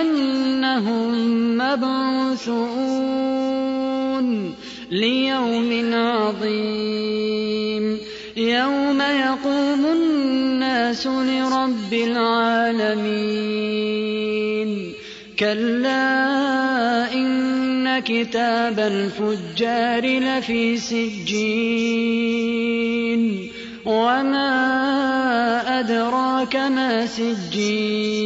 أنهم مبعوثون ليوم عظيم. يوم يقوم الناس لرب العالمين. كلا إن كتاب الفجار لفي سجين. وما أدراك ما سجين.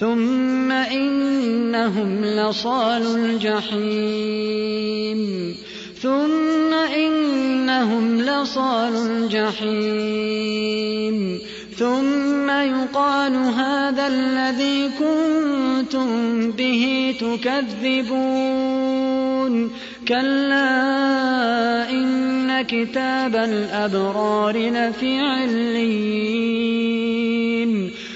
ثم إنهم لصال الجحيم. ثم إنهم لصال الجحيم. ثم يقال هذا الذي كنتم به تكذبون. كلا إن كتاب الأبرار لفي عليين.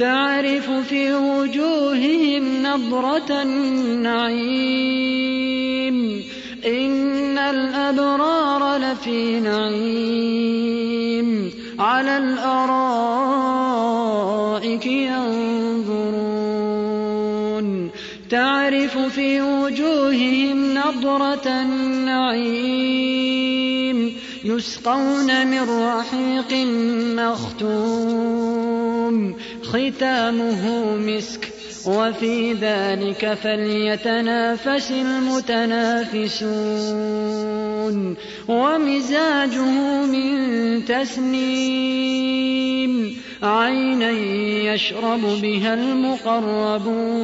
تعرف في وجوههم نضرة النعيم. إن الأبرار لفي نعيم. على الأرائك ينظرون. تعرف في وجوههم نضرة النعيم. يسقون من رحيق مختوم. ختامه مسك. وفي ذلك فليتنافس المتنافسون. ومزاجه من تسنيم. عينا يشرب بها المقربون.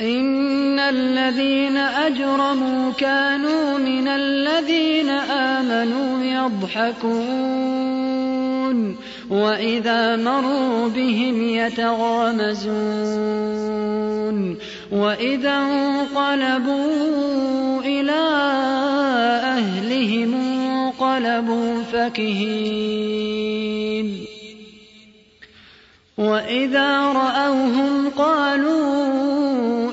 إن الذين أجرموا كانوا من الذين آمنوا يضحكون. وإذا مروا بهم يتغامزون وإذا انقلبوا إلى أهلهم انقلبوا فكهين وإذا رأوهم قالوا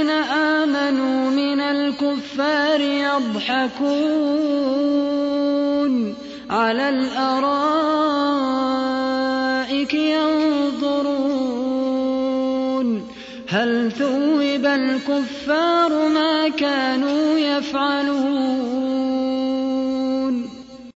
الكفار يضحكون على الأرائك ينظرون هل ثوب الكفار ما كانوا يفعلون